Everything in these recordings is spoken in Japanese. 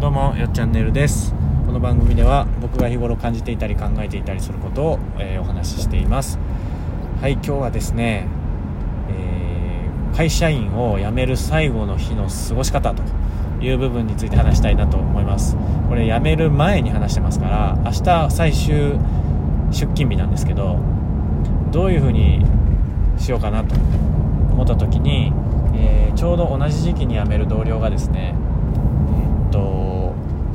どうもよっチャンネルです。この番組では僕が日頃感じていたり考えていたりすることを、えー、お話ししています。はい今日はですね、えー、会社員を辞める最後の日の過ごし方という部分について話したいなと思います。これ辞める前に話してますから明日最終出勤日なんですけどどういう風にしようかなと思った時に、えー、ちょうど同じ時期に辞める同僚がですね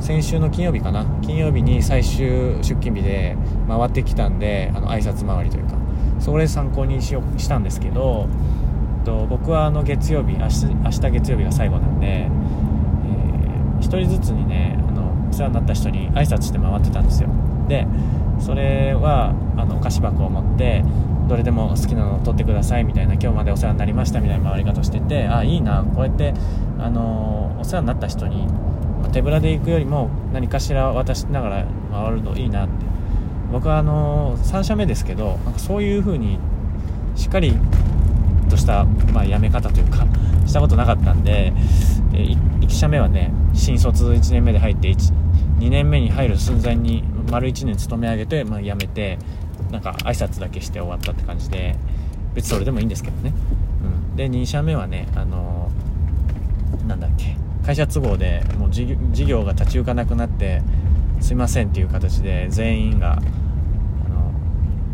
先週の金曜日かな？金曜日に最終出勤日で回ってきたんであの挨拶回りというか。それ参考にしよしたんですけどと僕はあの月曜日明日明日月曜日が最後なんで、えー、1人ずつにねあのお世話になった人に挨拶して回ってたんですよ。でそれはあのお菓子箱を持ってどれでも好きなのを取ってくださいみたいな今日までお世話になりましたみたいな回り方しててあいいなこうやってあのお世話になった人に手ぶらで行くよりも何かしら渡しながら回るのいいなって。僕はあの3社目ですけどなんかそういう風にしっかりとした、まあ、辞め方というか したことなかったんで、え1社目はね新卒1年目で入って2年目に入る寸前に丸1年勤め上げて、まあ、辞めてなんか挨拶だけして終わったって感じで別にそれでもいいんですけどね、うん、で2社目はねあの、なんだっけ。会社都合でもう事業が立ち行かなくなってすいませんっていう形で全員があの、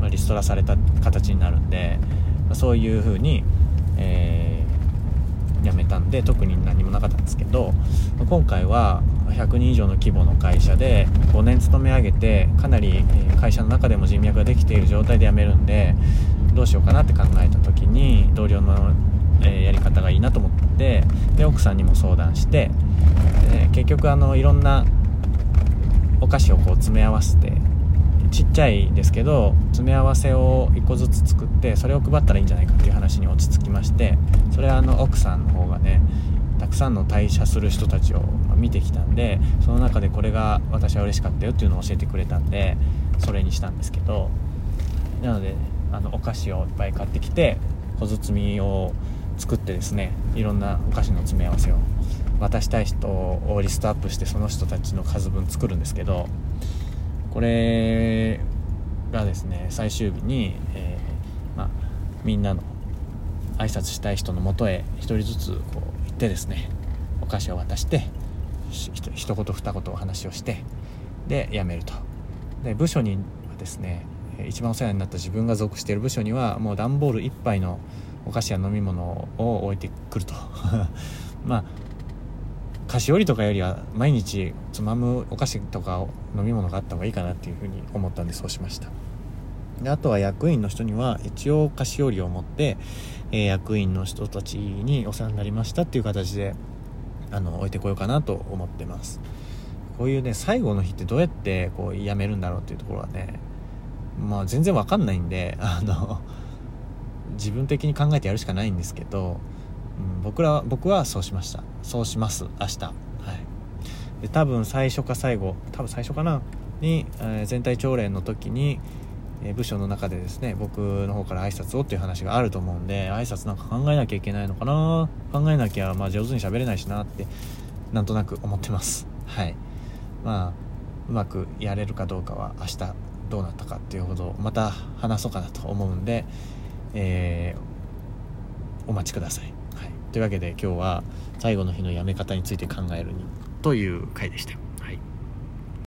まリストラされた形になるんでまそういう風に、えー、辞めたんで特に何もなかったんですけど今回は100人以上の規模の会社で5年勤め上げてかなり会社の中でも人脈ができている状態で辞めるんでどうしようかなって考えた時に同僚のえ、やり方がいいなと思ってで奥さんにも相談して、え、結局あのいろんなお菓子をこう詰め合わせてちっちゃいですけど詰め合わせを1個ずつ作ってそれを配ったらいいんじゃないかっていう話に落ち着きましてそれはあの奥さんの方がねたくさんの退社する人たちを見てきたんでその中でこれが私は嬉しかったよっていうのを教えてくれたんでそれにしたんですけどなのであのお菓子をいっぱい買ってきて小包を作ってですねいろんなお菓子の詰め合わせを渡したい人をリストアップしてその人たちの数分作るんですけどこれがですね最終日に、えー、ま、みんなの挨拶したい人のもとへ1人ずつこう行ってですねお菓子を渡して一言二言お話をしてで辞めると。で部署にはですね一番お世話になった自分が属している部署にはもう段ボール1杯のお菓子や飲み物を置いてくると。まあ菓子折りとかよりは毎日つまむお菓子とか飲み物があった方がいいかなっていうふうに思ったんでそうしました。であとは役員の人には一応菓子折りを持って、えー、役員の人たちにお世話になりましたっていう形であの置いてこようかなと思ってます。こういうね最後の日ってどうやってこうやめるんだろうっていうところはねまあ全然わかんないんであの自分的に考えてやるしかないんですけど、うん、僕ら僕はそうしました。そうします。明日。はい。で多分最初か最後多分最初かなに、えー、全体朝礼の時に、えー、部署の中でですね僕の方から挨拶をっていう話があると思うんで挨拶なんか考えなきゃいけないのかな考えなきゃまあ上手に喋れないしなってなんとなく思ってます。はい。まあうまくやれるかどうかは明日どうなったかっていうほどまた話そうかなと思うんでえー、お待ちください、はい、というわけで今日は最後の日のやめ方について考えるにという回でした。